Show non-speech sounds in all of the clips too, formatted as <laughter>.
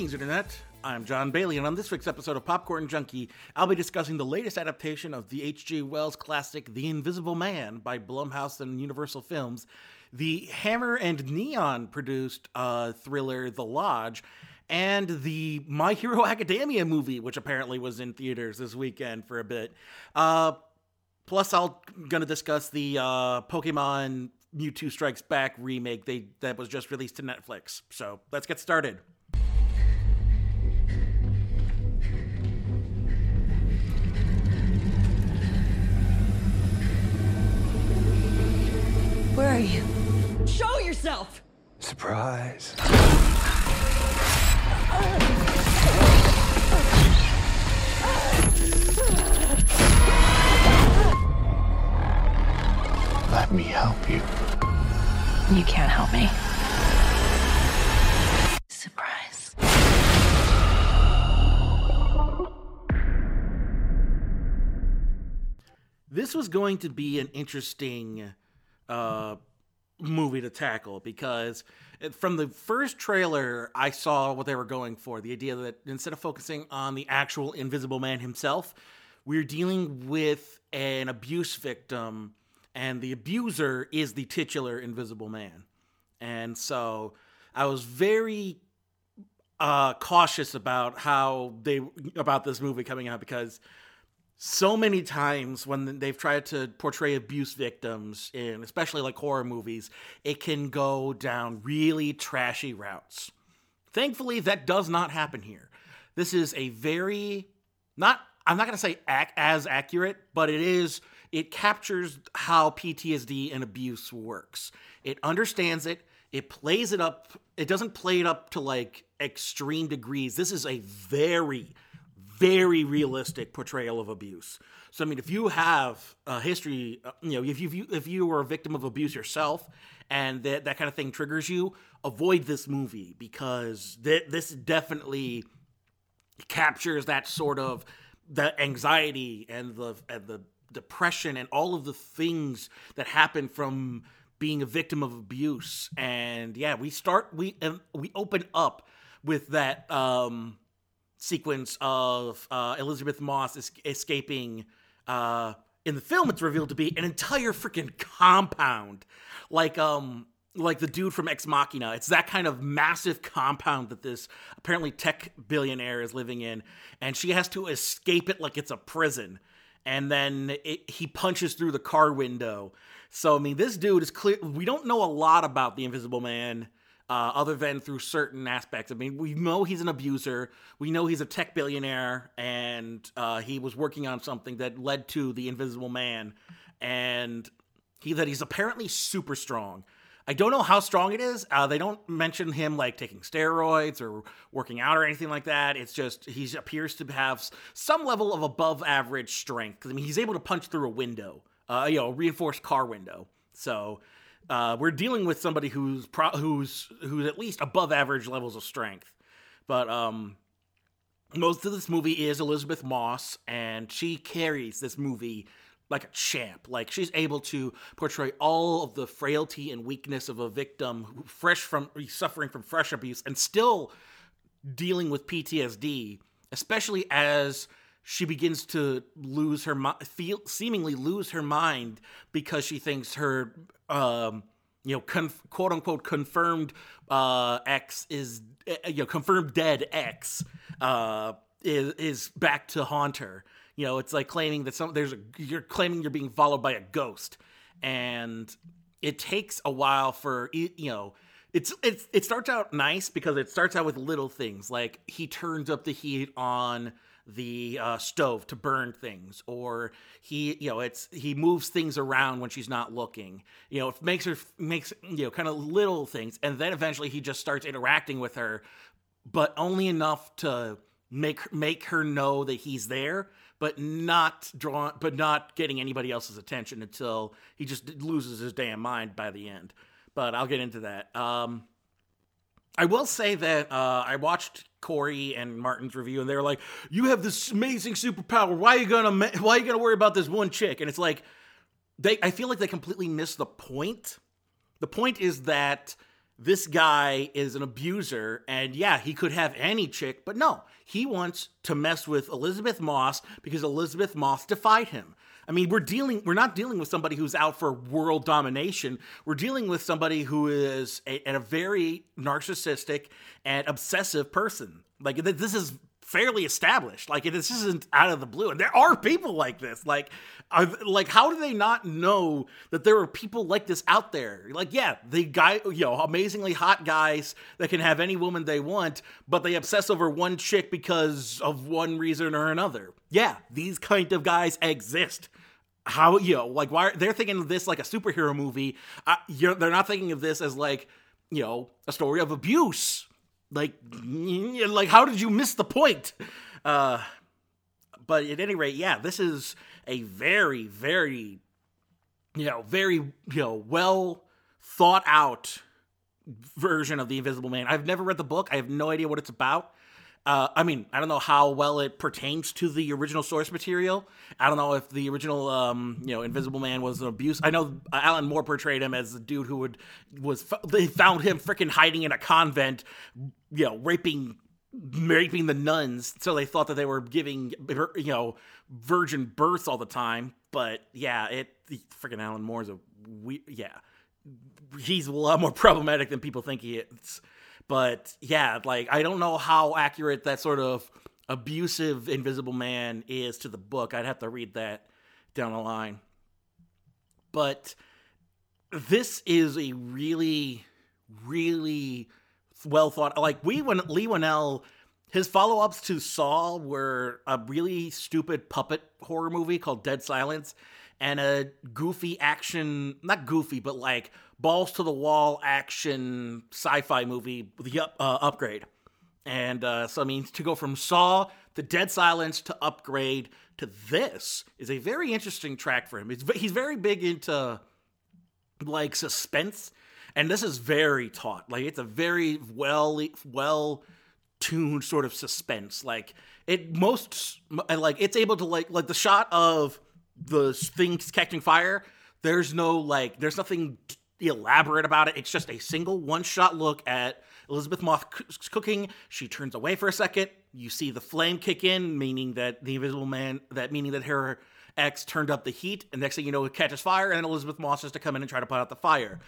Greetings, Internet. I'm John Bailey, and on this week's episode of Popcorn Junkie, I'll be discussing the latest adaptation of the H.G. Wells classic The Invisible Man by Blumhouse and Universal Films, the Hammer and Neon produced uh, thriller The Lodge, and the My Hero <laughs> Academia movie, which apparently was in theaters this weekend for a bit. Uh, plus, I'm going to discuss the uh, Pokemon Mewtwo Strikes Back remake they, that was just released to Netflix. So let's get started. Where are you? Show yourself! Surprise. Let me help you. You can't help me. Surprise. This was going to be an interesting uh, movie to tackle because from the first trailer, I saw what they were going for. The idea that instead of focusing on the actual Invisible Man himself, we're dealing with an abuse victim, and the abuser is the titular Invisible Man. And so I was very uh, cautious about how they about this movie coming out because so many times when they've tried to portray abuse victims in especially like horror movies it can go down really trashy routes. Thankfully that does not happen here. This is a very not i'm not going to say ac- as accurate but it is it captures how ptsd and abuse works. It understands it it plays it up it doesn't play it up to like extreme degrees. This is a very very realistic portrayal of abuse. So I mean, if you have a history, uh, you know, if you if you were a victim of abuse yourself, and that that kind of thing triggers you, avoid this movie because th- this definitely captures that sort of the anxiety and the and the depression and all of the things that happen from being a victim of abuse. And yeah, we start we and we open up with that. um sequence of uh, Elisabeth Moss es- escaping. Uh, in the film, it's revealed to be an entire freaking compound, like um, like the dude from Ex Machina. It's that kind of massive compound that this apparently tech billionaire is living in, and she has to escape it like it's a prison. And then it, he punches through the car window. So I mean, this dude is clear. We don't know a lot about the Invisible Man uh, other than through certain aspects. I mean, we know he's an abuser. We know he's a tech billionaire, and uh, he was working on something that led to the Invisible Man, and he that he's apparently super strong. I don't know how strong it is. Uh, they don't mention him like taking steroids or working out or anything like that. It's just he appears to have some level of above average strength. Because I mean, he's able to punch through a window, uh, you know, a reinforced car window. So uh, we're dealing with somebody who's pro- who's who's at least above average levels of strength. But um, most of this movie is Elisabeth Moss, and she carries this movie like a champ. Like she's able to portray all of the frailty and weakness of a victim fresh from suffering from fresh abuse and still dealing with PTSD, especially as she begins to lose her seemingly lose her mind because she thinks her um you know conf- quote unquote confirmed uh ex is uh, you know confirmed dead X uh is is back to haunt her you know it's like claiming that some there's a you're claiming you're being followed by a ghost. And it takes a while for you know it's it's it starts out nice because it starts out with little things. Like he turns up the heat on the uh, stove to burn things or he you know it's he moves things around when she's not looking you know it makes her makes you know kind of little things and then eventually he just starts interacting with her but only enough to make make her know that he's there but not draw but not getting anybody else's attention until he just loses his damn mind by the end. But i'll get into that. Um I will say that uh, I watched Corey and Martin's review, and they were like, "You have this amazing superpower. Why are you gonna ma- Why are you gonna worry about this one chick?" And it's like, they I feel like they completely missed the point. The point is that this guy is an abuser and yeah he could have any chick but no he wants to mess with elisabeth moss because elisabeth moss defied him i mean we're dealing we're not dealing with somebody who's out for world domination we're dealing with somebody who is a, a very narcissistic and obsessive person like th- this is fairly established. Like this isn't out of the blue, and there are people like this. Like, are, like how do they not know that there are people like this out there? Like, yeah, the guy, you know, amazingly hot guys that can have any woman they want, but they obsess over one chick because of one reason or another. Yeah, these kind of guys exist how you know like why they're thinking of this like a superhero movie. Uh, they're not thinking of this as like you know a story of abuse. Like like how did you miss the point? Uh but at any rate yeah this is a very very you know very you know well thought out version of the invisible man. I've never read the book. I have no idea what it's about uh, I mean, I don't know how well it pertains to the original source material. I don't know if the original, um, you know, Invisible Man was an abuse. I know Alan Moore portrayed him as a dude who would was they found him freaking hiding in a convent, you know, raping raping the nuns. So they thought that they were giving you know virgin births all the time. But yeah, it freaking Alan Moore's a we yeah, he's a lot more <laughs> problematic than people think he is. But yeah, like I don't know how accurate that sort of abusive Invisible Man is to the book. I'd have to read that down the line. But this is a really, really well thought. Like we when Leigh Whannell, his follow ups to Saw were a really stupid puppet horror movie called Dead Silence, and a goofy action, not goofy, but like balls to the wall action sci-fi movie, the up, uh, upgrade. And uh, so I mean, to go from Saw to Dead Silence to Upgrade to this is a very interesting track for him. He's very big into like suspense, and this is very taut. Like it's a very well well tuned sort of suspense. Like it most like it's able to like like the shot of the things catching fire. There's no like there's nothing elaborate about it. It's just a single one shot look at Elisabeth Moss cooking. She turns away for a second. You see the flame kick in, meaning that the Invisible Man, that meaning that her ex turned up the heat. And next thing you know, it catches fire, and Elisabeth Moss has to come in and try to put out the fire.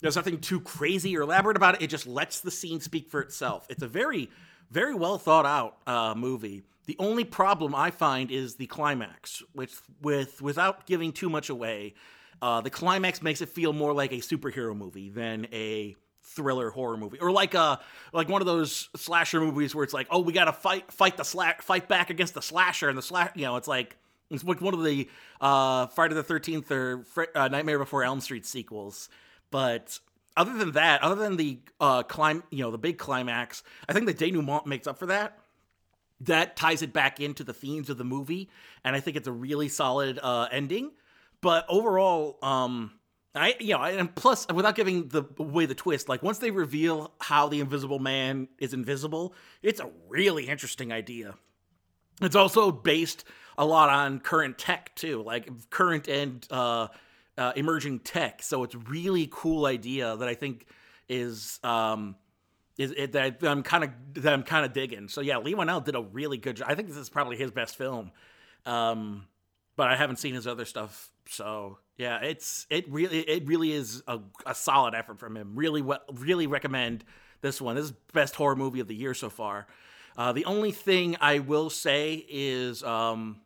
There's nothing too crazy or elaborate about it. It just lets the scene speak for itself. It's a very, very well thought out uh, movie. The only problem I find is the climax, which, with without giving too much away, uh, the climax makes it feel more like a superhero movie than a thriller horror movie, or like a like one of those slasher movies where it's like, oh, we got to fight fight the slash fight back against the slasher, and the slash, you know, it's like it's like one of the uh, Friday the Thirteenth or uh, Nightmare Before Elm Street sequels. But other than that, other than the uh, climb, you know, the big climax, I think the denouement makes up for that. That ties it back into the themes of the movie, and I think it's a really solid uh, ending. But overall, um, I you know, and plus without giving the away the twist, like once they reveal how the Invisible Man is invisible, it's a really interesting idea. It's also based a lot on current tech too, like current and uh, uh, emerging tech. So it's really cool idea that I think is um, is it, that I'm kind of that I'm kind of digging. So yeah, Leigh Whannell did a really good job. I think this is probably his best film. Um, but I haven't seen his other stuff. So yeah, it's it really it really is a, a solid effort from him. Really well, really recommend this one. This is best horror movie of the year so far. Uh, the only thing I will say is um,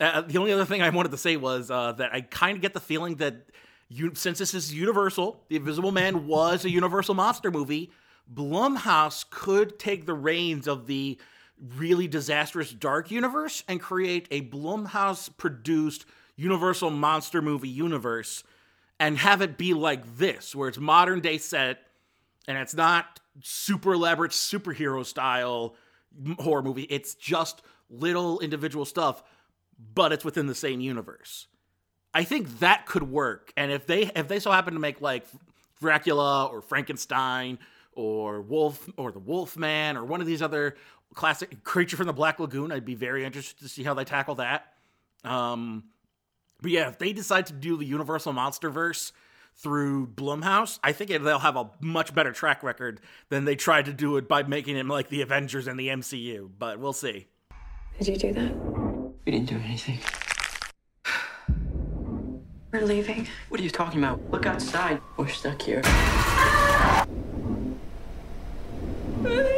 uh, the only other thing I wanted to say was uh, that I kind of get the feeling that you, since this is Universal, The Invisible Man was a Universal monster movie. Blumhouse could take the reins of the really disastrous dark universe and create a Blumhouse produced Universal monster movie universe and have it be like this, where it's modern day set and it's not super elaborate superhero style horror movie. It's just little individual stuff, but it's within the same universe. I think that could work. And if they if they so happen to make like Dracula or Frankenstein or Wolf or the Wolf Man or one of these other classic creature from the Black Lagoon. I'd be very interested to see how they tackle that. Um, but yeah, if they decide to do the Universal Monster Verse, through Blumhouse, I think they'll have a much better track record than they tried to do it by making it like the Avengers and the MCU. But we'll see. Did you do that? We didn't do anything. We're leaving. What are you talking about? Look outside. We're stuck here. Ooh. <laughs>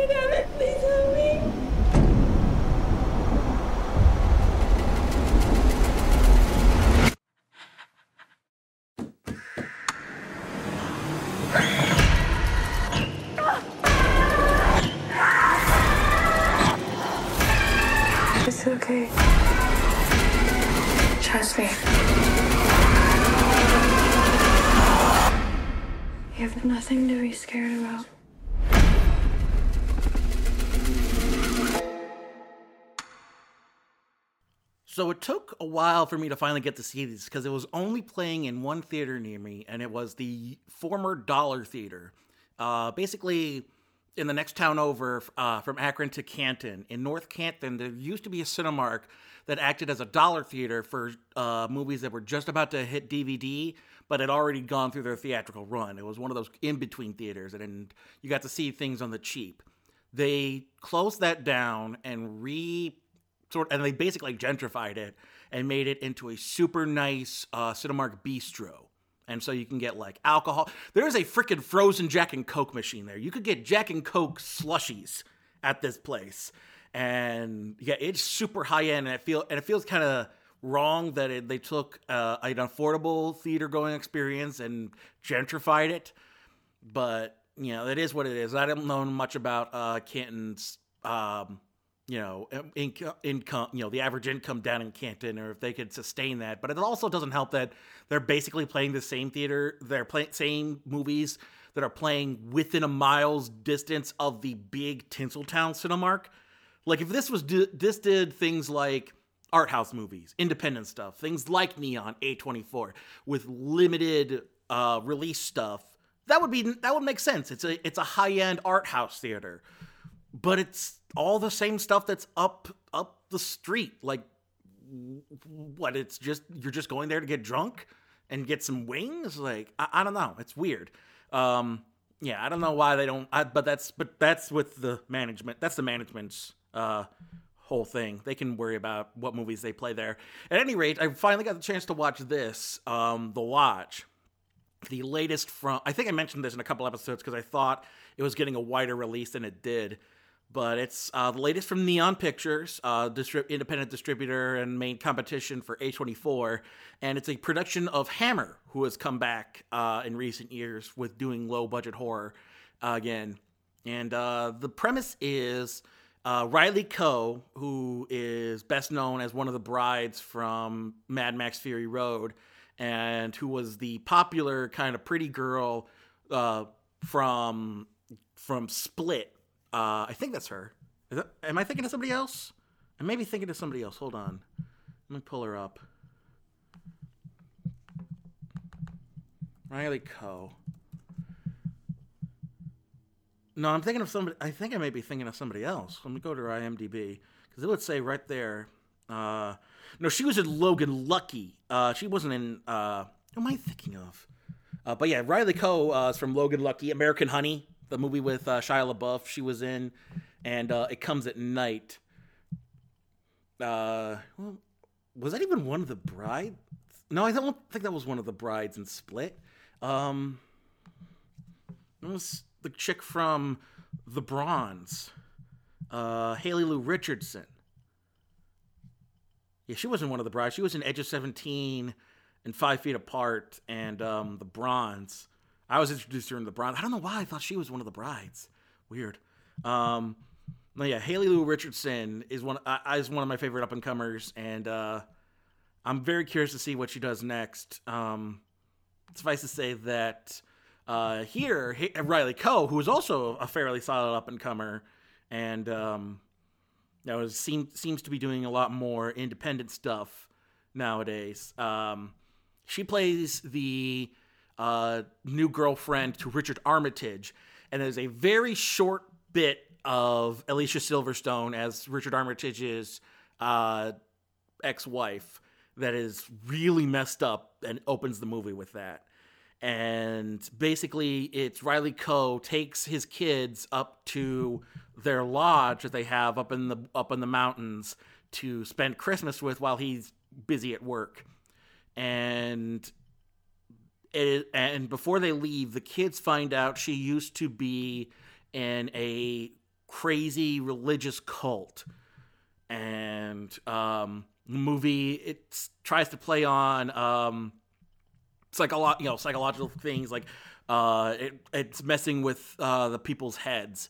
So it took a while for me to finally get to see these because it was only playing in one theater near me, and it was the former Dollar Theater. Uh, basically, in the next town over uh, from Akron to Canton. In North Canton, there used to be a Cinemark that acted as a dollar theater for uh, movies that were just about to hit DVD, but had already gone through their theatrical run. It was one of those in between theaters, and, and you got to see things on the cheap. They closed that down and re sort and they basically like gentrified it and made it into a super nice uh, Cinemark bistro. And so you can get like alcohol. There's a freaking frozen Jack and Coke machine there. You could get Jack and Coke slushies at this place. And yeah, it's super high end and it feel and it feels kind of wrong that it, they took uh, an affordable theater going experience and gentrified it. But you know, it is what it is. I don't know much about uh, Canton's um, you know, income, income, you know, the average income down in Canton, or if they could sustain that. But it also doesn't help that they're basically playing the same theater, they're playing same movies that are playing within a mile's distance of the big Tinseltown Cinemark. Like if this was this did things like art house movies, independent stuff, things like Neon A24 with limited uh, release stuff, that would be that would make sense. It's a it's a high end art house theater, but it's all the same stuff that's up up the street. Like what? It's just you're just going there to get drunk and get some wings. Like I, I don't know. It's weird. Um, yeah, I don't know why they don't. I, but that's but that's with the management. That's the management's uh, whole thing. They can worry about what movies they play there. At any rate, I finally got the chance to watch this, um, The Watch, the latest from. I think I mentioned this in a couple episodes because I thought it was getting a wider release than it did but it's uh, the latest from Neon Pictures, uh, independent distributor and main competition for A24, and it's a production of Hammer, who has come back uh, in recent years with doing low budget horror again. And uh, the premise is uh, Riley Keough, who is best known as one of the brides from Mad Max Fury Road, and who was the popular kind of pretty girl uh, from from Split uh, I think that's her. That, am I thinking of somebody else? I may be thinking of somebody else. Hold on. Let me pull her up. Riley Keough. No, I'm thinking of somebody. I think I may be thinking of somebody else. Let me go to her IMDb because it would say right there. Uh, no, she was in Logan Lucky. Uh, she wasn't in. Uh, who am I thinking of? Uh, but yeah, Riley Keough uh, is from Logan Lucky, American Honey the movie with uh, Shia LaBeouf. She was in, and uh, it comes at night. Uh, well, was that even one of the brides? No, I don't think that was one of the brides in Split. Um, it was the chick from The Bronze, uh, Haley Lu Richardson. Yeah, she wasn't one of the brides. She was in Edge of Seventeen and Five Feet Apart and um, The Bronze. I was introduced to her in the bride. I don't know why I thought she was one of the brides. Weird. Um, yeah, Haley Lu Richardson is one uh, is one of my favorite up and comers, and uh, I'm very curious to see what she does next. Um, suffice to say that uh, here Riley Keough, who is also a fairly solid up and comer, and um, that was seem, seems to be doing a lot more independent stuff nowadays. Um, she plays the uh, new girlfriend to Richard Armitage, and there's a very short bit of Alicia Silverstone as Richard Armitage's uh, ex-wife that is really messed up and opens the movie with that. and basically it's Riley Keough takes his kids up to their lodge that they have up in the up in the mountains to spend Christmas with while he's busy at work. And it, and before they leave, the kids find out she used to be in a crazy religious cult. And um, the movie it tries to play on um, psycholo- you know psychological things like uh, it, it's messing with uh, the people's heads,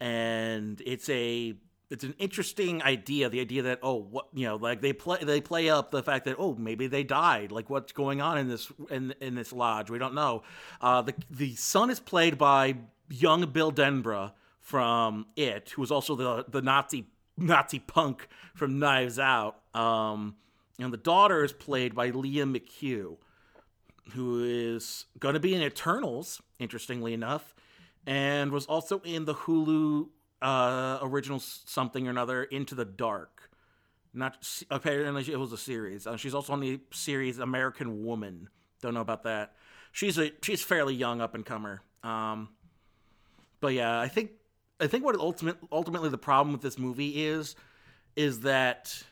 and it's a it's an interesting idea. The idea that oh what you know like they play they play up the fact that oh maybe they died like what's going on in this in in this lodge we don't know. Uh, the the son is played by young Bill Denbrough from It, who was also the the Nazi Nazi punk from Knives Out. Um, and the daughter is played by Lia McHugh, who is going to be in Eternals, interestingly enough, and was also in the Hulu uh, original something or another, Into the Dark. Not apparently it was a series. Uh, she's also on the series American Woman. Don't know about that. She's a she's fairly young up and comer. Um, but yeah, I think I think what ultimate ultimately the problem with this movie is is that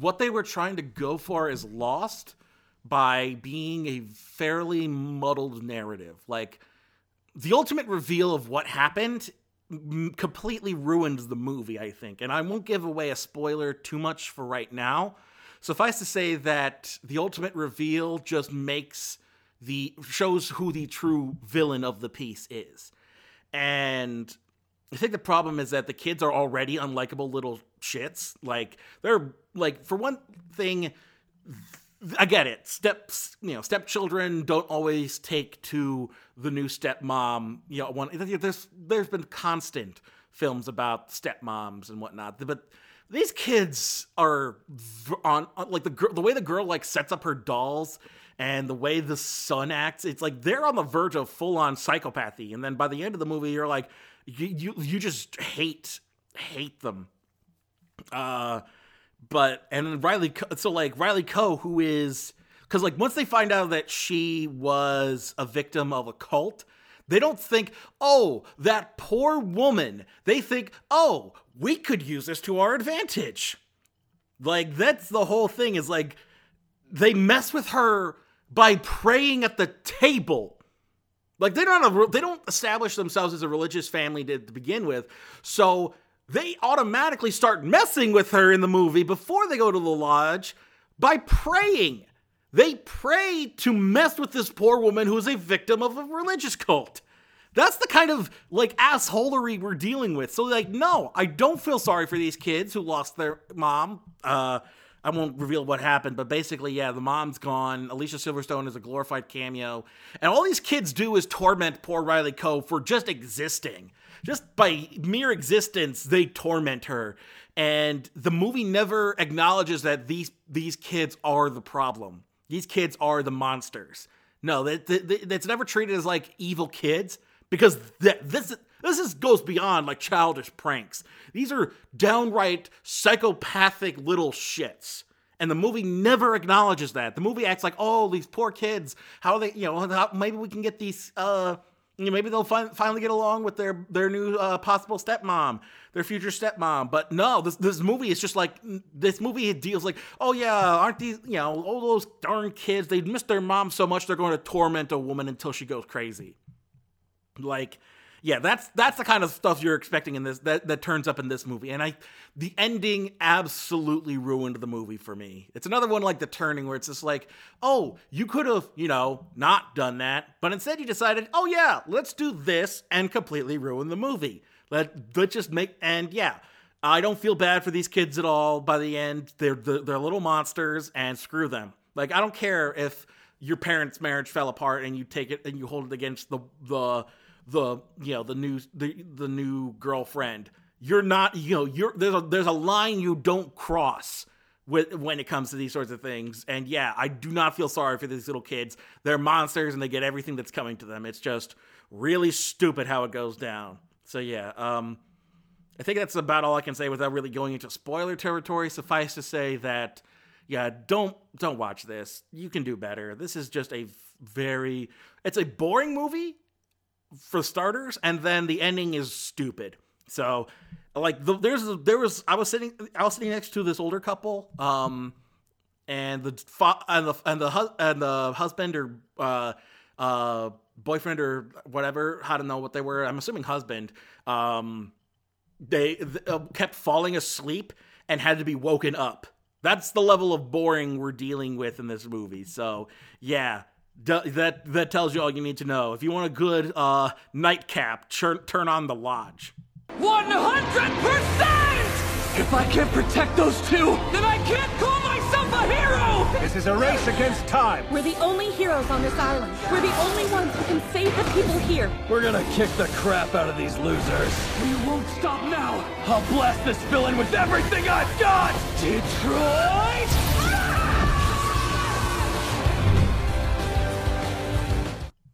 what they were trying to go for is lost by being a fairly muddled narrative. Like the ultimate reveal of what happened completely ruins the movie, I think. And I won't give away a spoiler too much for right now. Suffice to say that the ultimate reveal just makes the shows who the true villain of the piece is. And I think the problem is that the kids are already unlikable little shits. Like they're like for one thing I get it. Steps, you know, stepchildren don't always take to the new stepmom. You know, one there's there's been constant films about stepmoms and whatnot, but these kids are on like the girl, the way the girl like sets up her dolls and the way the son acts. It's like they're on the verge of full on psychopathy, and then by the end of the movie, you're like, you you, you just hate hate them. Uh but and Riley, so like Riley Keough, who is because like once they find out that she was a victim of a cult, they don't think, oh, that poor woman. They think, oh, we could use this to our advantage. Like that's the whole thing. Is like they mess with her by praying at the table. Like they don't they don't establish themselves as a religious family to, to begin with. So they automatically start messing with her in the movie before they go to the lodge by praying. They pray to mess with this poor woman who is a victim of a religious cult. That's the kind of like assholery we're dealing with. So like, no, I don't feel sorry for these kids who lost their mom. Uh, I won't reveal what happened, but basically, yeah, the mom's gone. Alicia Silverstone is a glorified cameo, and all these kids do is torment poor Riley Keough for just existing just by mere existence, they torment her. And the movie never acknowledges that these these kids are the problem. These kids are the monsters. No, that, that that's never treated as like evil kids because that this this is goes beyond like childish pranks. These are downright psychopathic little shits. And the movie never acknowledges that. The movie acts like, oh, these poor kids. How they, you know, maybe we can get these uh, you know, maybe they'll fin- finally get along with their their new uh, possible stepmom, their future stepmom. But no, this this movie is just like this movie deals like, oh yeah, aren't these you know all those darn kids? They miss their mom so much they're going to torment a woman until she goes crazy. Like yeah, that's that's the kind of stuff you're expecting in this that that turns up in this movie. And I the ending absolutely ruined the movie for me. It's another one like the turning where it's just like, "Oh, you could have, you know, not done that, but instead you decided, "Oh yeah, let's do this and completely ruin the movie." Let let's just make and yeah, I don't feel bad for these kids at all by the end. They're they're little monsters and screw them. Like I don't care if your parents' marriage fell apart and you take it and you hold it against the the the you know the new the the new girlfriend. You're not you know you're there's a there's a line you don't cross with when it comes to these sorts of things. And yeah, I do not feel sorry for these little kids. They're monsters and they get everything that's coming to them. It's just really stupid how it goes down. So yeah, um I think that's about all I can say without really going into spoiler territory. Suffice to say that yeah, don't don't watch this. You can do better. This is just a very it's a boring movie for starters, and then the ending is stupid. So, like, the, there's there was I was sitting I was sitting next to this older couple, um, and the fa- and the and the hus- and the husband or uh uh boyfriend or whatever, I don't know what they were. I'm assuming husband. Um, they th- uh, kept falling asleep and had to be woken up. That's the level of boring we're dealing with in this movie. So, yeah, d- that that tells you all you need to know. If you want a good uh, nightcap, turn turn on The Lodge. 100%! If I can't protect those two, Then I can't call myself a hero! This is a race against time. We're the only heroes on this island. We're the only ones who can save the people here. we're gonna kick the crap out of these losers. We won't stop now! I'll blast this villain with everything I've got! Detroit!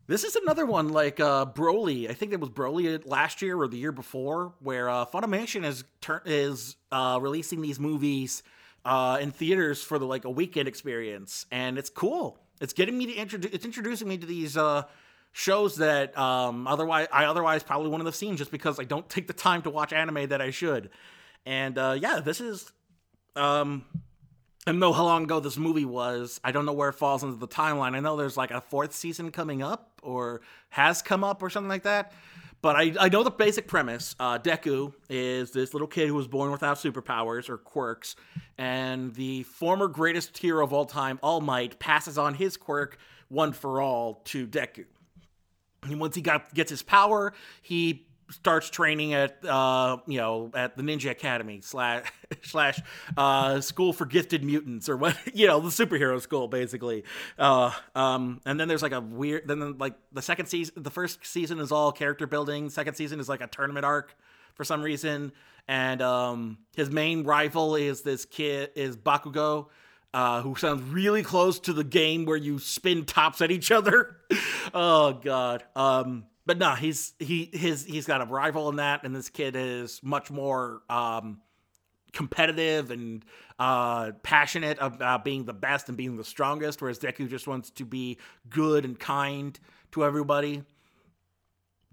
This is another one like uh, Broly. I think it was Broly last year or the year before, where uh, Funimation is tur- is uh, releasing these movies uh, in theaters for the like a weekend experience, and it's cool. It's getting me to introduce. It's introducing me to these uh, shows that um, otherwise I otherwise probably wouldn't have seen just because I don't take the time to watch anime that I should. And uh, yeah, this is um, I don't know how long ago this movie was. I don't know where it falls into the timeline. I know there's like a fourth season coming up or has come up or something like that. But I, I know the basic premise. Uh, Deku is this little kid who was born without superpowers or quirks, and the former greatest hero of all time, All Might, passes on his quirk one for all to Deku. And once he got gets his power, he starts training at uh you know at the Ninja Academy slash <laughs> slash uh school for gifted mutants or what <laughs> you know the superhero school basically. Uh um and then there's like a weird then like the second season the first season is all character building. Second season is like a tournament arc for some reason. And um his main rival is this kid is Bakugo uh, who sounds really close to the game where you spin tops at each other. <laughs> oh god. Um, but no, he's he his he's got a rival in that, and this kid is much more um, competitive and uh, passionate about being the best and being the strongest, whereas Deku just wants to be good and kind to everybody.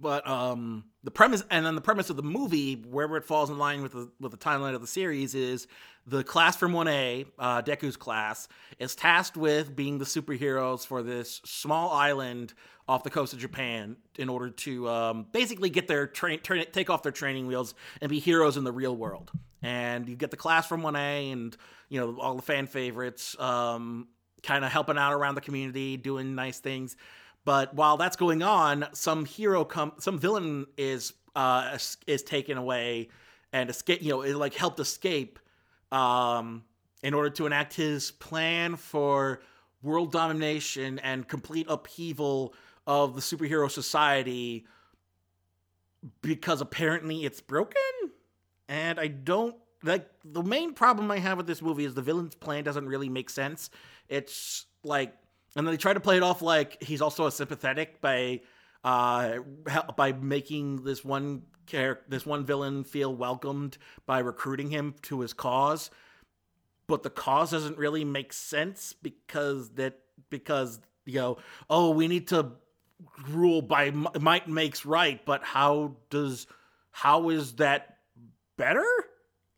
But um, the premise, and then the premise of the movie, wherever it falls in line with the with the timeline of the series, is the class from 1A, uh, Deku's class, is tasked with being the superheroes for this small island off the coast of Japan in order to um, basically get their train, turn, take off their training wheels and be heroes in the real world. And you get the class from 1A and you know all the fan favorites, um, kind of helping out around the community, doing nice things. But while that's going on, some hero come, some villain is uh, is taken away and escape. You know, it like helped escape um, in order to enact his plan for world domination and complete upheaval of the superhero society because apparently it's broken. And I don't like the main problem I have with this movie is the villain's plan doesn't really make sense. It's like and then they try to play it off like he's also a sympathetic by uh by making this one character this one villain feel welcomed by recruiting him to his cause but the cause doesn't really make sense because that because you know oh we need to rule by might makes right but how does how is that better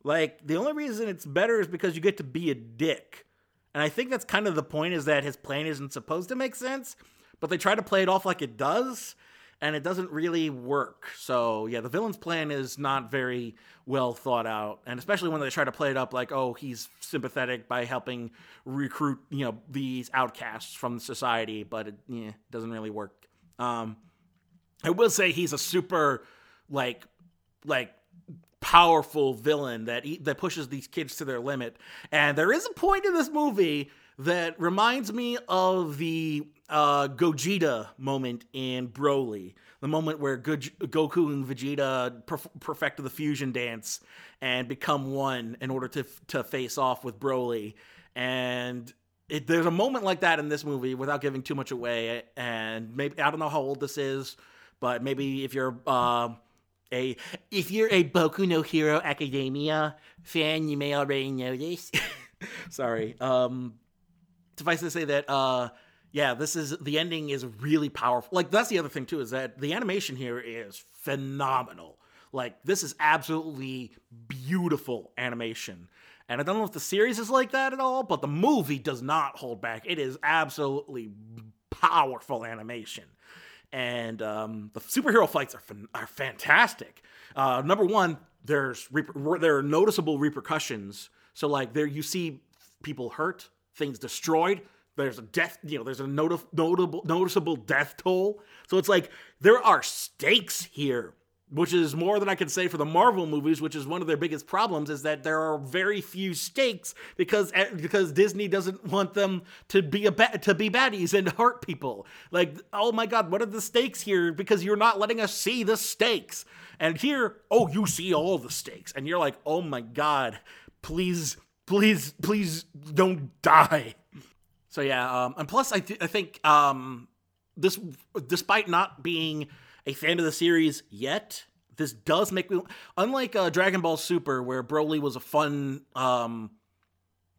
like the only reason it's better is because you get to be a dick and I think that's kind of the point is that his plan isn't supposed to make sense, but they try to play it off like it does, and it doesn't really work. So, yeah, the villain's plan is not very well thought out, and especially when they try to play it up like, oh, he's sympathetic by helping recruit, you know, these outcasts from society, but it yeah, doesn't really work. Um, I will say he's a super, like, like powerful villain that he, that pushes these kids to their limit. And there is a point in this movie that reminds me of the uh, Gogeta moment in Broly, the moment where Go- Goku and Vegeta perf- perfected the fusion dance and become one in order to to face off with Broly. And it, there's a moment like that in this movie without giving too much away. And maybe I don't know how old this is, but maybe if you're uh, a if you're a Boku no Hero Academia fan, you may already know this. <laughs> Sorry. Um, suffice to say that uh, yeah, this is the ending is really powerful. Like that's the other thing too is that the animation here is phenomenal. Like this is absolutely beautiful animation. And I don't know if the series is like that at all, but the movie does not hold back. It is absolutely powerful animation. And um, the superhero fights are are fantastic. Uh, number one, there's reper- there are noticeable repercussions. So like there you see people hurt, things destroyed. There's a death, you know, there's a noti- notable noticeable death toll. So it's like there are stakes here which is more than I can say for the Marvel movies, which is one of their biggest problems, is that there are very few stakes because eh, because Disney doesn't want them to be a ba- to be baddies and hurt people. Like, oh my God, what are the stakes here? Because you're not letting us see the stakes. And here, oh, you see all the stakes, and you're like, oh my God, please, please, please don't die. So yeah, um, and plus I, th- I think um, this, despite not being a fan of the series yet. This does make me, unlike uh, Dragon Ball Super, where Broly was a fun, um,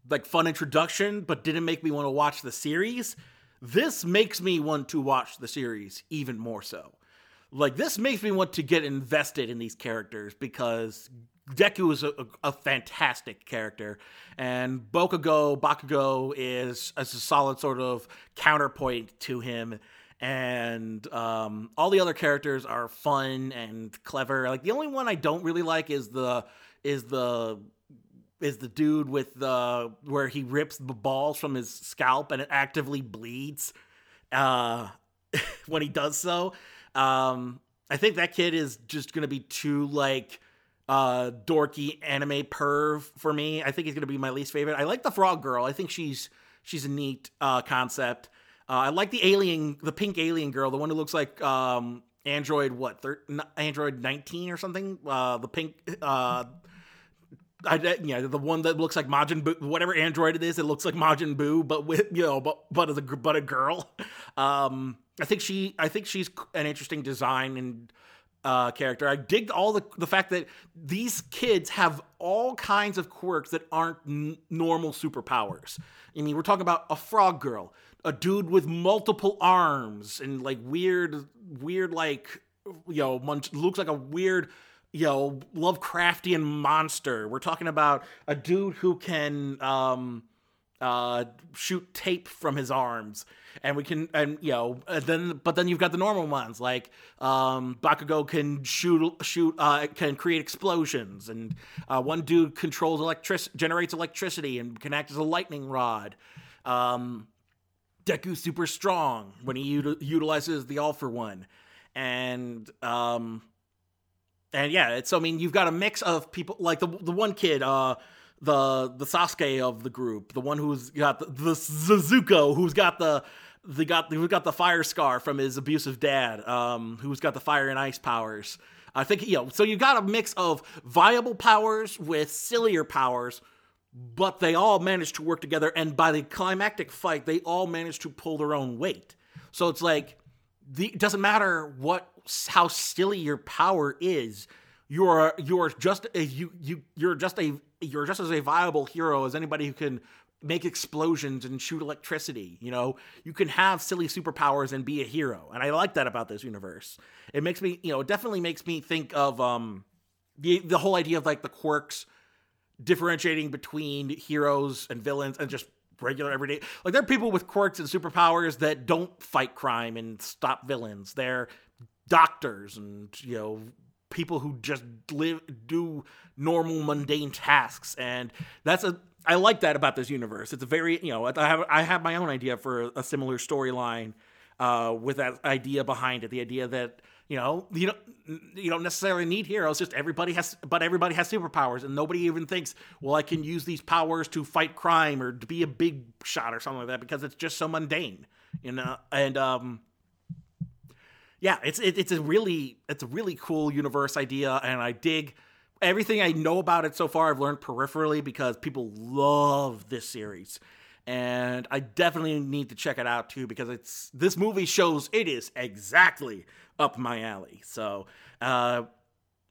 like fun introduction, but didn't make me want to watch the series. This makes me want to watch the series even more so. Like this makes me want to get invested in these characters because Deku is a, a, fantastic character, and Bokugo Bakugo is, is a solid sort of counterpoint to him and um, all the other characters are fun and clever. Like the only one I don't really like is the is the is the dude with the where he rips the balls from his scalp and it actively bleeds uh, <laughs> when he does so. Um, I think that kid is just gonna be too like uh dorky anime perv for me. I think he's gonna be my least favorite. I like the frog girl. I think she's she's a neat uh, concept. Uh, I like the alien, the pink alien girl, the one who looks like um, Android what, thir- Android nineteen or something. Uh, the pink, uh, I, yeah, the one that looks like Majin Buu, whatever Android it is, it looks like Majin Buu, but with you know, but but as a but a girl. <laughs> Um, I think she, I think she's an interesting design and uh, character. I dig all the the fact that these kids have all kinds of quirks that aren't n- normal superpowers. I mean, we're talking about a frog girl, a dude with multiple arms and like weird, weird like you know, looks like a weird you know Lovecraftian monster. We're talking about a dude who can um, uh, shoot tape from his arms, and we can and you know and then but then you've got the normal ones like um, Bakugo can shoot shoot uh, can create explosions, and uh, one dude controls electric generates electricity and can act as a lightning rod. Um, Deku's super strong when he util- utilizes the all for one, and um, and yeah, it's I mean you've got a mix of people like the the one kid, uh, the the Sasuke of the group, the one who's got the, the Zuzuko, who's got the the got who's got the fire scar from his abusive dad, um, who's got the fire and ice powers. I think you know, so you got a mix of viable powers with sillier powers, but they all manage to work together. And by the climactic fight, they all manage to pull their own weight. So it's like the, it doesn't matter what how silly your power is. You're you're just a, you you you're just a you're just as a viable hero as anybody who can make explosions and shoot electricity. You know, you can have silly superpowers and be a hero, and I like that about this universe. It makes me, you know, it definitely makes me think of um the the whole idea of like the quirks differentiating between heroes and villains and just regular everyday like there are people with quirks and superpowers that don't fight crime and stop villains they're doctors and you know people who just live do normal mundane tasks and that's a I like that about this universe. It's a very, you know, I have I have my own idea for a similar storyline uh, with that idea behind it. The idea that you know you don't you don't necessarily need heroes. Just everybody has, but everybody has superpowers, and nobody even thinks, well, I can use these powers to fight crime or to be a big shot or something like that because it's just so mundane, you know. And um, yeah, it's it, it's a really it's a really cool universe idea, and I dig everything I know about it so far. I've learned peripherally because people love this series, and I definitely need to check it out too because it's this movie shows it is exactly up my alley. So uh,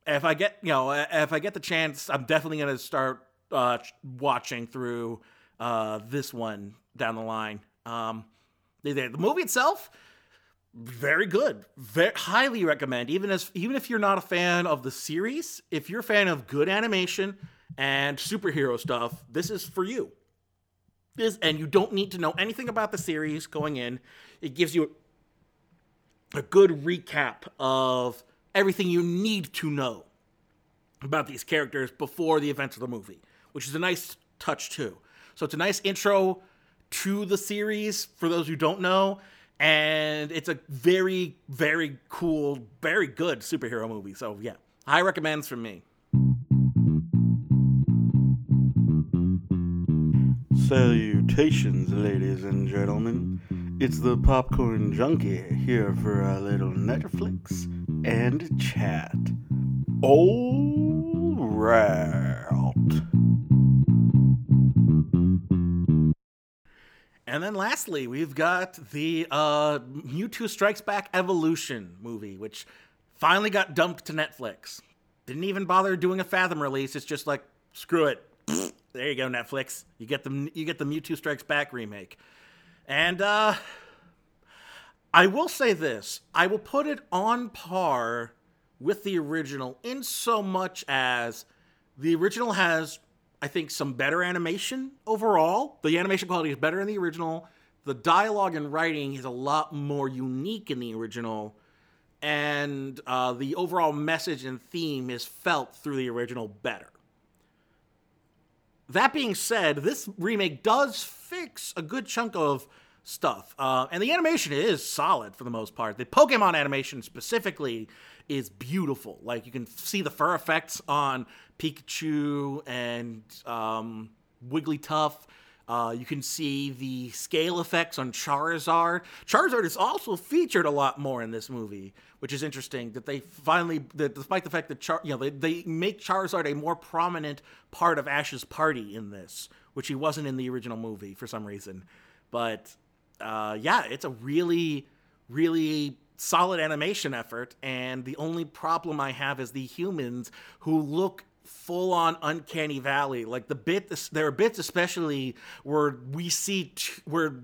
if I get you know if I get the chance, I'm definitely gonna start uh, watching through uh, this one down the line. Um, The, the movie itself, very good. Very highly recommend. Even as even if you're not a fan of the series, if you're a fan of good animation and superhero stuff, this is for you. This and you don't need to know anything about the series going in. It gives you a good recap of everything you need to know about these characters before the events of the movie, which is a nice touch too. So it's a nice intro to the series for those who don't know, and it's a very, very cool, very good superhero movie. So yeah, high recommends from me. Salutations, ladies and gentlemen. It's the Popcorn Junkie here for a little Netflix and chat. All right. And then lastly, we've got the uh, Mewtwo Strikes Back Evolution movie, which finally got dumped to Netflix. Didn't even bother doing a Fathom release. It's just like, screw it. There you go, Netflix. You get the you get the Mewtwo Strikes Back remake. And uh I will say this. I will put it on par with the original in so much as the original has I think some better animation overall. The animation quality is better in the original. The dialogue and writing is a lot more unique in the original. And uh, the overall message and theme is felt through the original better. That being said, this remake does fix a good chunk of stuff. Uh, and the animation is solid for the most part. The Pokemon animation specifically is beautiful. Like you can see the fur effects on Pikachu and um, Wigglytuff. Uh, you can see the scale effects on Charizard. Charizard is also featured a lot more in this movie, which is interesting. That they finally, that despite the fact that Char, you know, they, they make Charizard a more prominent part of Ash's party in this, which he wasn't in the original movie for some reason. But uh, yeah, it's a really, really solid animation effort. And the only problem I have is the humans who look full on uncanny valley. Like the bit there are bits especially where we see t- we're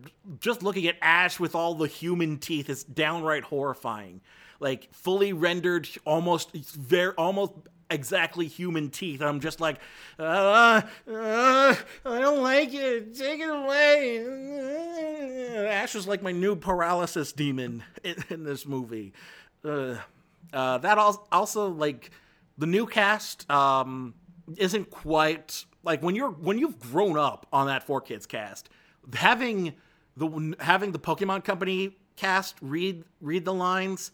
just looking at ash with all the human teeth is downright horrifying. Like fully rendered almost very almost exactly human teeth. I'm just like uh, uh, i don't like it. Take it away. <laughs> Ash is like my new paralysis demon <laughs> in, in this movie. Uh, uh that also like the new cast um, isn't quite like when you're when you've grown up on that 4Kids cast having the having the pokemon company cast read read the lines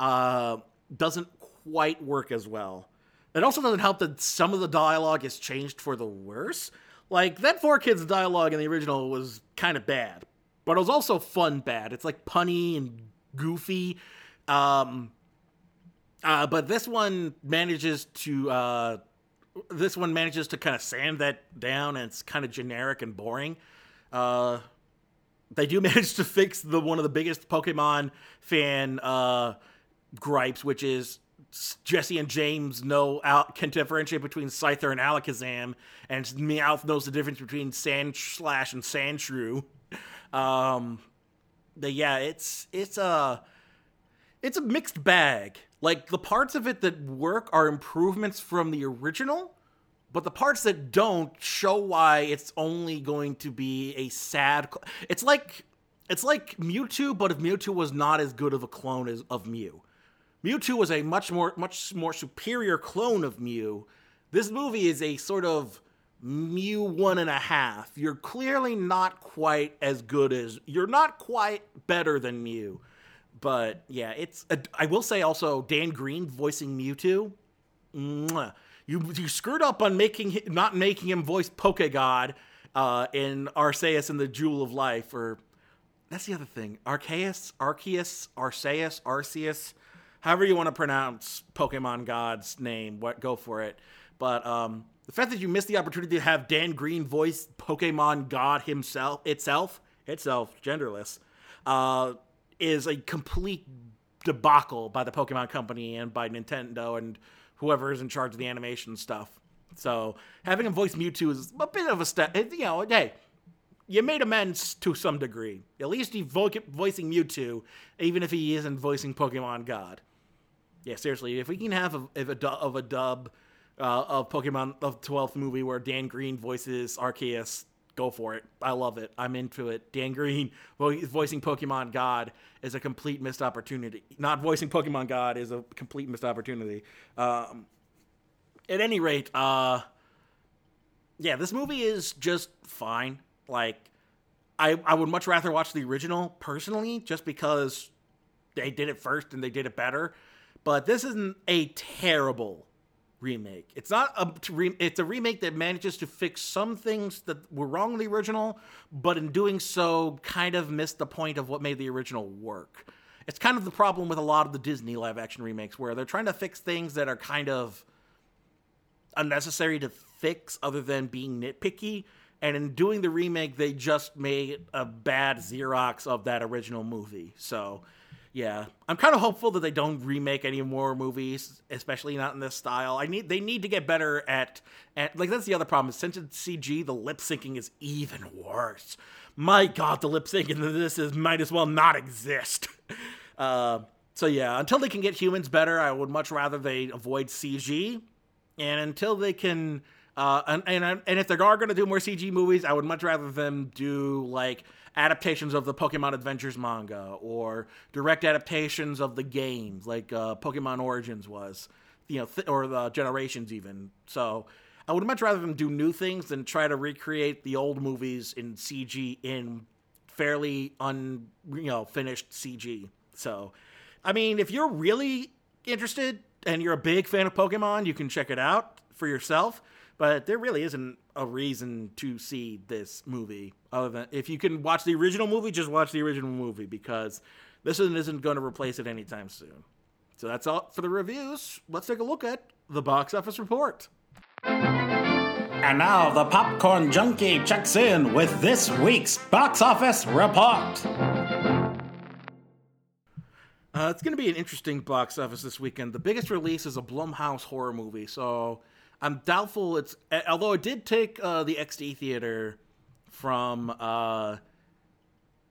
uh, doesn't quite work as well. It also doesn't help that some of the dialogue has changed for the worse. Like that 4Kids dialogue in the original was kind of bad but it was also fun bad. It's like punny and goofy. Um, uh, but this one manages to uh, this one manages to kind of sand that down, and it's kind of generic and boring. Uh, they do <laughs> manage to fix the one of the biggest Pokemon fan uh, gripes, which is Jessie and James know out can differentiate between Scyther and Alakazam, and Meowth knows the difference between Sandslash and Sandshrew. Um, but yeah, it's it's a it's a mixed bag. Like the parts of it that work are improvements from the original, but the parts that don't show why it's only going to be a sad. Cl- it's like it's like Mewtwo, but if Mewtwo was not as good of a clone as of Mew. Mewtwo was a much more much more superior clone of Mew. This movie is a sort of Mew one and a half. You're clearly not quite as good as you're not quite better than Mew but yeah, it's. A, I will say also Dan Green voicing Mewtwo. Mwah. You you screwed up on making not making him voice Pokegod uh, in Arceus and the Jewel of Life, or that's the other thing. Arceus, Arceus, Arceus, Arceus, however you want to pronounce Pokemon God's name. What go for it. But um, the fact that you missed the opportunity to have Dan Green voice Pokemon God himself itself itself genderless. Uh, is a complete debacle by the Pokemon Company and by Nintendo and whoever is in charge of the animation stuff. So having him voice Mewtwo is a bit of a step. You know, hey, you made amends to some degree. At least he's vo- voicing Mewtwo, even if he isn't voicing Pokemon God. Yeah, seriously, if we can have a, if a du- of a dub uh, of Pokemon of 12th movie where Dan Green voices Arceus, go for it. I love it. I'm into it. Dan Green <laughs> vo- voicing Pokemon God is a complete missed opportunity. Not voicing Pokemon God is a complete missed opportunity. Um, at any rate, uh, yeah, this movie is just fine. Like, I I would much rather watch the original personally, just because they did it first and they did it better. But this isn't a terrible remake. It's not a it's a remake that manages to fix some things that were wrong in the original, but in doing so, kind of missed the point of what made the original work. It's kind of the problem with a lot of the Disney live action remakes, where they're trying to fix things that are kind of unnecessary to fix, other than being nitpicky. And in doing the remake, they just made a bad Xerox of that original movie. So yeah, I'm kind of hopeful that they don't remake any more movies, especially not in this style. I need they need to get better at at like that's the other problem. Since it's CG, the lip syncing is even worse. My God, the lip syncing in this is might as well not exist. <laughs> Uh, so yeah, until they can get humans better, I would much rather they avoid CG, and until they can. Uh, and, and and if they are going to do more CG movies, I would much rather them do like adaptations of the Pokemon Adventures manga or direct adaptations of the games, like uh, Pokemon Origins was, you know, th- or the Generations even. So I would much rather them do new things than try to recreate the old movies in CG in fairly un you know finished CG. So, I mean, if you're really interested and you're a big fan of Pokemon, you can check it out for yourself. But there really isn't a reason to see this movie other than if you can watch the original movie, just watch the original movie because this isn't, isn't going to replace it anytime soon. So that's all for the reviews. Let's take a look at the box office report. And now the popcorn junkie checks in with this week's box office report. Uh, it's going to be an interesting box office this weekend. The biggest release is a Blumhouse horror movie, so I'm doubtful it's. Although it did take uh, the XD theater from uh,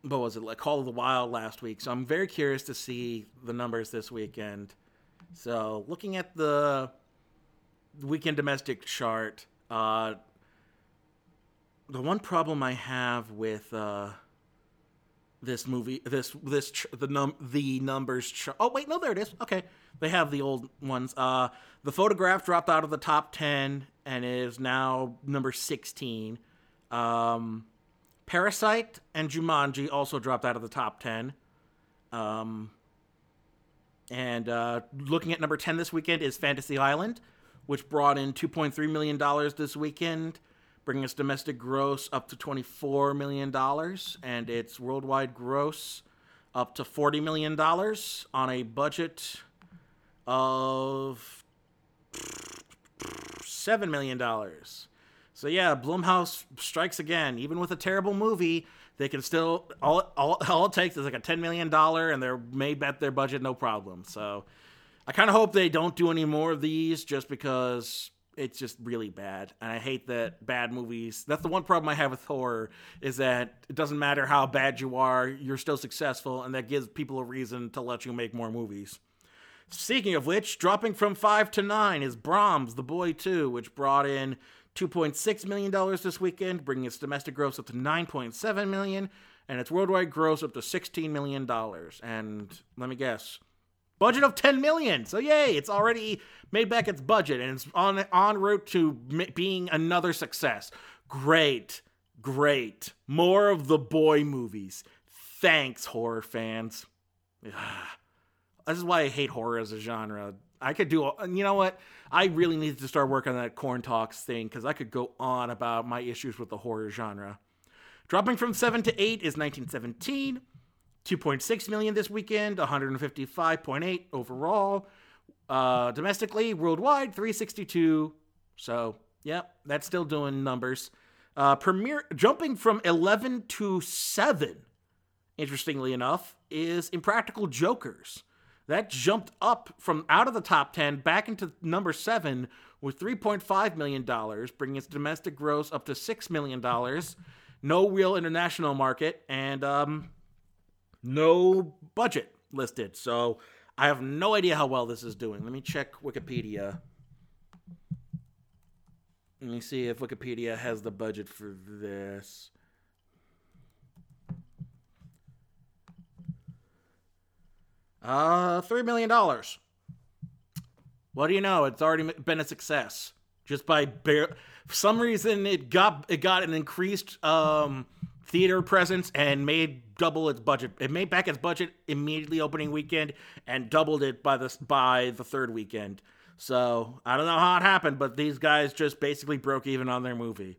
what was it like Call of the Wild last week, so I'm very curious to see the numbers this weekend. So looking at the weekend domestic chart, uh, the one problem I have with uh, this movie, this this the num the numbers. Ch- oh wait, no, there it is. Okay, they have the old ones. The photograph dropped out of the top ten and is now number sixteen. Um, Parasite and Jumanji also dropped out of the top ten. Um, and uh, looking at number ten this weekend is Fantasy Island, which brought in two point three million dollars this weekend bringing its domestic gross up to $24 million and its worldwide gross up to $40 million on a budget of $7 million. So, yeah, Blumhouse strikes again. Even with a terrible movie, they can still, all, all, <laughs> all it takes is like a $10 million and they're made at their budget no problem. So, I kind of hope they don't do any more of these just because it's just really bad and i hate that bad movies that's the one problem i have with horror is that it doesn't matter how bad you are you're still successful and that gives people a reason to let you make more movies speaking of which dropping from 5 to 9 is brahms the boy 2 which brought in 2.6 million dollars this weekend bringing its domestic gross up to 9.7 million and its worldwide gross up to 16 million dollars and let me guess budget of 10 million. So yay, it's already made back its budget and it's on on route to being another success. Great. Great. More of the boy movies. Thanks horror fans. <sighs> Ah, this is why I hate horror as a genre. I could do you know what? I really need to start working on that corn talks thing cuz I could go on about my issues with the horror genre. Dropping from 7 to 8 is 1917. 2.6 million this weekend, 155.8 overall. Uh, domestically, worldwide, 362. So, yeah, that's still doing numbers. Uh, jumping from 11 to 7, interestingly enough, is Impractical Jokers. That jumped up from out of the top 10 back into number 7 with $3.5 million, bringing its domestic gross up to $6 million no real international market, and um, no budget listed. So I have no idea how well this is doing. Let me check Wikipedia. Let me see if Wikipedia has the budget for this. Uh, $3 million. What do you know? It's already been a success. Just by bare, for some reason, it got it got an increased um, theater presence and made double its budget. It made back its budget immediately opening weekend and doubled it by the by the third weekend. So I don't know how it happened, but these guys just basically broke even on their movie,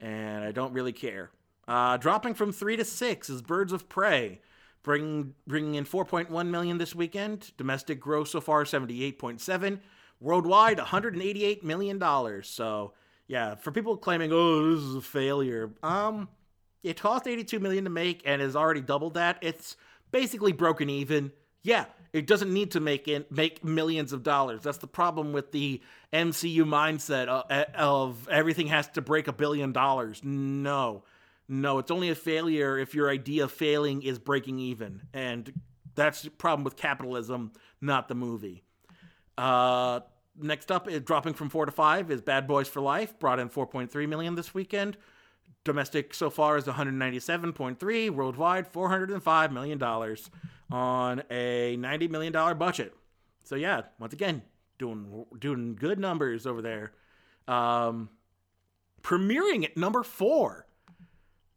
and I don't really care. Uh, dropping from three to six is Birds of Prey, bringing bringing in 4.1 million this weekend. Domestic gross so far 78.7. Worldwide 188 million dollars. So yeah, for people claiming oh this is a failure, um, it cost 82 million to make and has already doubled that. It's basically broken even. Yeah, it doesn't need to make it make millions of dollars. That's the problem with the MCU mindset of, of everything has to break a billion dollars. No. No, it's only a failure if your idea of failing is breaking even. And that's the problem with capitalism, not the movie. Uh, next up, is dropping from four to five is Bad Boys for Life, brought in 4.3 million this weekend. Domestic so far is 197.3, worldwide 405 million dollars on a 90 million dollar budget. So yeah, once again, doing doing good numbers over there. Um, premiering at number four.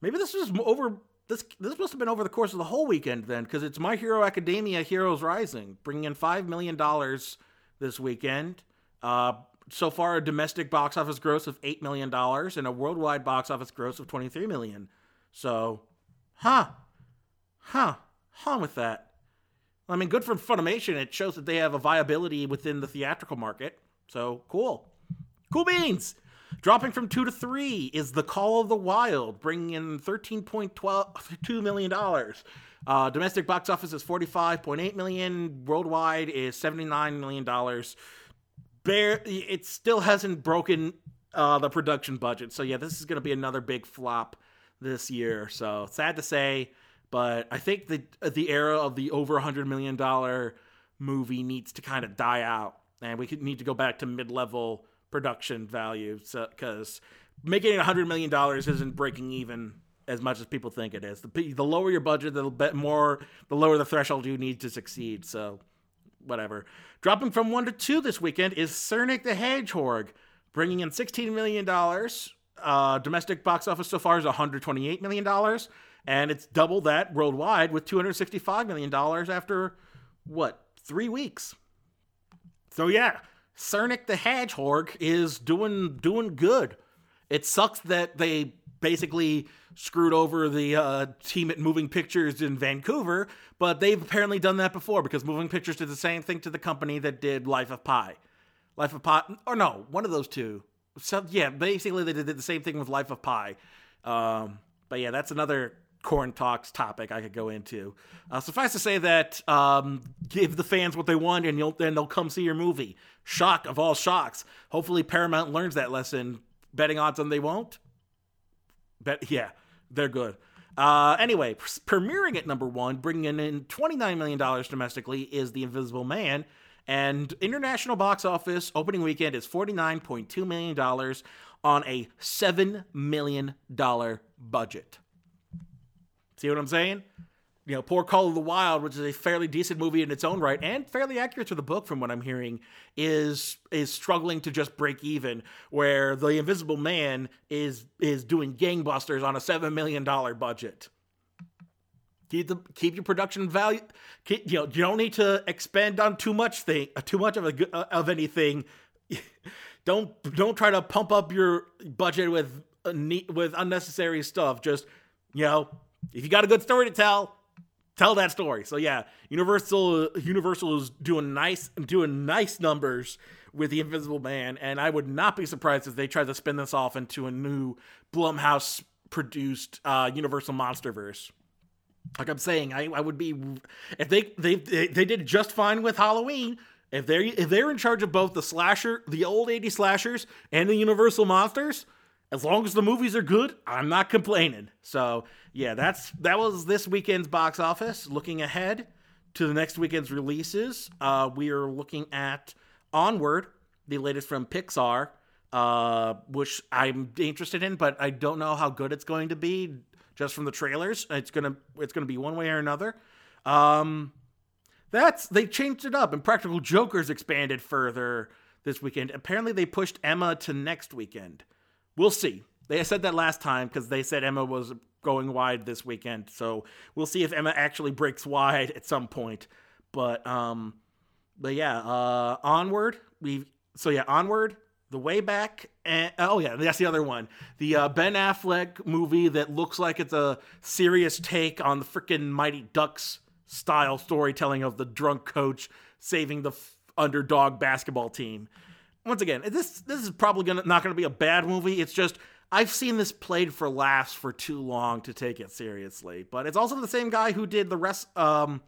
Maybe this was over. This this must have been over the course of the whole weekend then, because it's My Hero Academia: Heroes Rising, bringing in five million dollars this weekend. Uh, so far, a domestic box office gross of eight million dollars and a worldwide box office gross of twenty-three million. So, huh, huh, huh with that. I mean, good for Funimation. It shows that they have a viability within the theatrical market. So cool, cool beans. Dropping from two to three is The Call of the Wild, bringing in $13.2 million. Uh, domestic box office is 45.8 million. Worldwide is $79 million. Bare, it still hasn't broken uh, the production budget. So, yeah, this is going to be another big flop this year. So, sad to say, but I think the, the era of the over $100 million movie needs to kind of die out. And we need to go back to mid level production value because so, making it $100 million isn't breaking even as much as people think it is. The, the lower your budget, the bit more, the lower the threshold you need to succeed. So, whatever. Dropping from one to two this weekend is Sonic the Hedgehog, bringing in $16 million. Uh, domestic box office so far is $128 million, and it's double that worldwide with $265 million after, what, three weeks. So, yeah, Sonic the Hedgehog is doing doing good. It sucks that they basically screwed over the uh, team at Moving Pictures in Vancouver, but they've apparently done that before because Moving Pictures did the same thing to the company that did Life of Pi. Life of Pi, or no, one of those two. So yeah, basically they did the same thing with Life of Pi. Um, but yeah, that's another corn talks topic I could go into. Uh, suffice to say that um, give the fans what they want, and you'll then they'll come see your movie. Shock of all shocks. Hopefully, Paramount learns that lesson. Betting odds on they won't. Bet yeah, they're good. Uh, anyway, premiering at number one, bringing in $29 million domestically, is The Invisible Man. And international box office opening weekend is $49.2 million on a $7 million budget. See what I'm saying? You know, Poor Call of the Wild, which is a fairly decent movie in its own right and fairly accurate to the book from what I'm hearing, is is struggling to just break even. Where The Invisible Man is is doing gangbusters on a seven million dollar budget. Keep the keep your production value. Keep, you know, you don't need to expend on too much thing, too much of a of anything. <laughs> don't don't try to pump up your budget with uh, with unnecessary stuff. Just you know if you got a good story to tell, tell that story. So yeah, Universal Universal is doing nice doing nice numbers with the Invisible Man, and I would not be surprised if they tried to spin this off into a new Blumhouse produced uh, Universal MonsterVerse. Like I'm saying, I, I would be if they, they they they did just fine with Halloween. If they're if they're in charge of both the slasher, the old 80 slashers, and the Universal monsters, as long as the movies are good, I'm not complaining. So yeah, that's that was this weekend's box office. Looking ahead to the next weekend's releases, uh, we are looking at Onward, the latest from Pixar, uh, which I'm interested in, but I don't know how good it's going to be just from the trailers. It's gonna it's gonna be one way or another. Um, that's they changed it up, Impractical Jokers expanded further this weekend. Apparently, they pushed Emma to next weekend. We'll see. They said that last time because they said Emma was going wide this weekend. So we'll see if Emma actually breaks wide at some point. But um, but yeah, uh, onward. We so yeah, onward. The way back, and oh yeah, that's the other one. The uh, Ben Affleck movie that looks like it's a serious take on the freaking Mighty Ducks style storytelling of the drunk coach saving the f- underdog basketball team. Once again, this this is probably gonna not gonna be a bad movie. It's just I've seen this played for laughs for too long to take it seriously. But it's also the same guy who did the rest, um,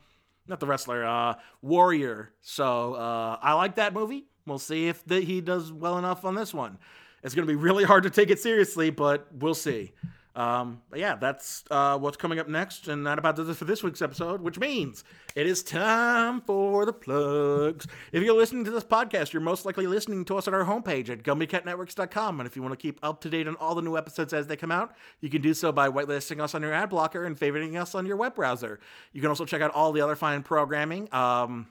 not the wrestler, uh, Warrior. So uh, I like that movie. We'll see if the, he does well enough on this one. It's going to be really hard to take it seriously, but we'll see. Um, but yeah, that's uh, what's coming up next, and that about does it for this week's episode, which means it is time for the plugs. If you're listening to this podcast, you're most likely listening to us at our homepage at GumbyCatNetworks.com, and if you want to keep up to date on all the new episodes as they come out, you can do so by whitelisting us on your ad blocker and favoriting us on your web browser. You can also check out all the other fine programming. Um,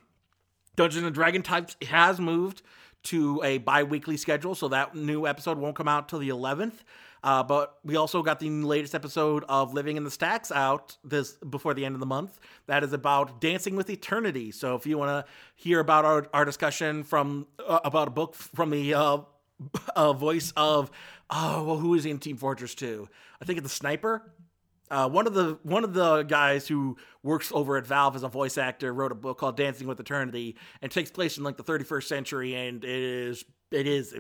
Dungeons and Dragon Types has moved to a bi-weekly schedule, so that new episode won't come out till the 11th. Uh, but we also got the latest episode of Living in the Stacks out this before the end of the month. That is about Dancing with Eternity. So if you want to hear about our, our discussion from uh, about a book from the uh, <laughs> uh, voice of oh well, who is in Team Fortress 2? I think it's the sniper. Uh, one of the one of the guys who works over at Valve as a voice actor wrote a book called Dancing with Eternity and takes place in like the 31st century and it is it is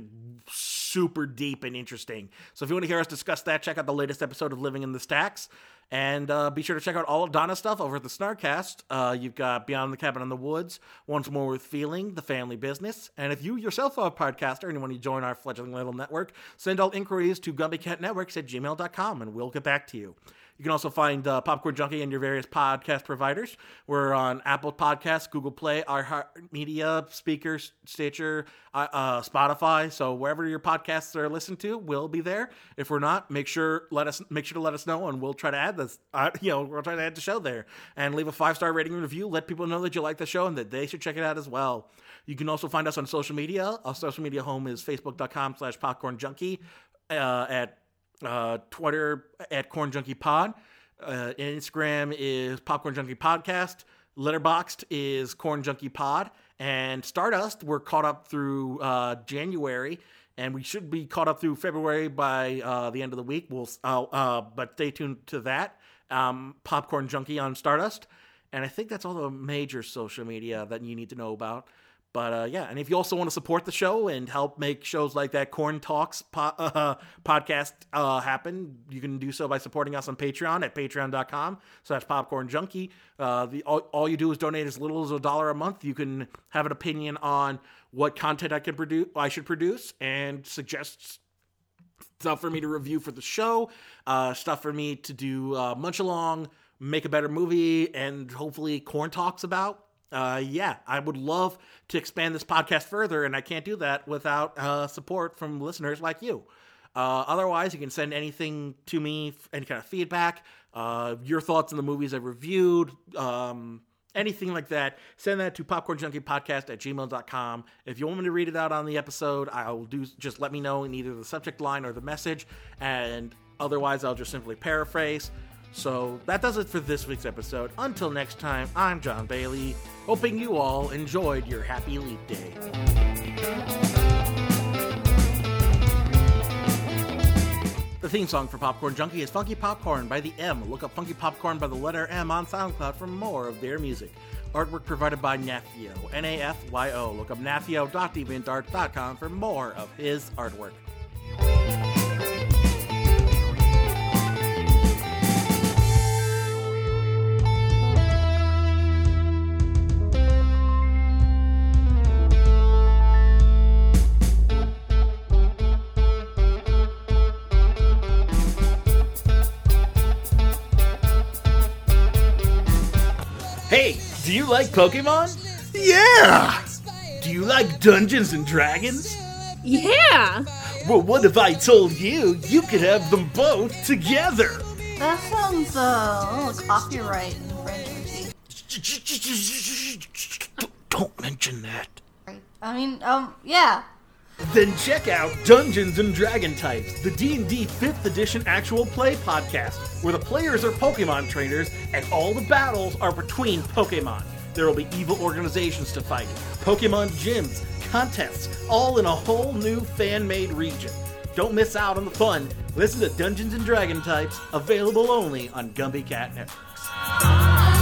super deep and interesting. So if you want to hear us discuss that, check out the latest episode of Living in the Stacks. And uh, be sure to check out all of Donna's stuff over at the Snarkcast. Uh, you've got Beyond the Cabin in the Woods, Once More with Feeling, The Family Business. And if you yourself are a podcaster and you want to join our fledgling little network, send all inquiries to gumbycatnetworks at gmail.com and we'll get back to you. You can also find uh, Popcorn Junkie and your various podcast providers. We're on Apple Podcasts, Google Play, iHeartMedia, Speakers, Stitcher, uh, Spotify. So wherever your podcasts are listened to, we'll be there. If we're not, make sure let us make sure to let us know, and we'll try to add this. Uh, <laughs> you know, we'll try to add the show there and leave a five star rating and review. Let people know that you like the show and that they should check it out as well. You can also find us on social media. Our social media home is facebook.com slash popcorn junkie. Uh, at uh, Twitter at Corn Junkie Pod. Uh, Instagram is Popcorn Junkie Podcast. Letterboxd is Corn Junkie Pod. And Stardust, we're caught up through uh, January, and we should be caught up through February by uh, the end of the week. We'll, uh, but stay tuned to that. Um, Popcorn Junkie on Stardust. And I think that's all the major social media that you need to know about. But uh, yeah, and if you also want to support the show and help make shows like that Corn Talks po- <laughs> uh, podcast uh, happen, you can do so by supporting us on Patreon at patreon.com slash popcorn junkie. Uh, all, all you do is donate as little as a dollar a month. You can have an opinion on what content I can produce, I should produce, and suggest stuff for me to review for the show, uh, stuff for me to do uh, munch along, make a better movie, and hopefully Corn Talks about uh, yeah, I would love to expand this podcast further, and I can't do that without uh, support from listeners like you. Uh, otherwise, you can send anything to me, any kind of feedback, uh, your thoughts on the movies I've reviewed, um, anything like that. Send that to popcornjunkiepodcast at gmail.com. If you want me to read it out on the episode, I will do. Just let me know in either the subject line or the message, and otherwise, I'll just simply paraphrase. So that does it for this week's episode. Until next time, I'm John Bailey, hoping you all enjoyed your happy leap day. The theme song for Popcorn Junkie is Funky Popcorn by the M. Look up Funky Popcorn by the letter M on SoundCloud for more of their music. Artwork provided by Nafyo, N A F Y O. Look up nafyo.deviantart.com for more of his artwork. Pokemon? Yeah! Do you like Dungeons and Dragons? Yeah! Well, what if I told you you could have them both together? That sounds uh, a little copyright infringement. Don't mention that. I mean, um, yeah. Then check out Dungeons and Dragon Types, the D&D 5th edition actual play podcast, where the players are Pokemon trainers and all the battles are between Pokemon. There will be evil organizations to fight, Pokemon gyms, contests, all in a whole new fan-made region. Don't miss out on the fun. Listen to Dungeons and Dragon Types, available only on Gumby Cat Network.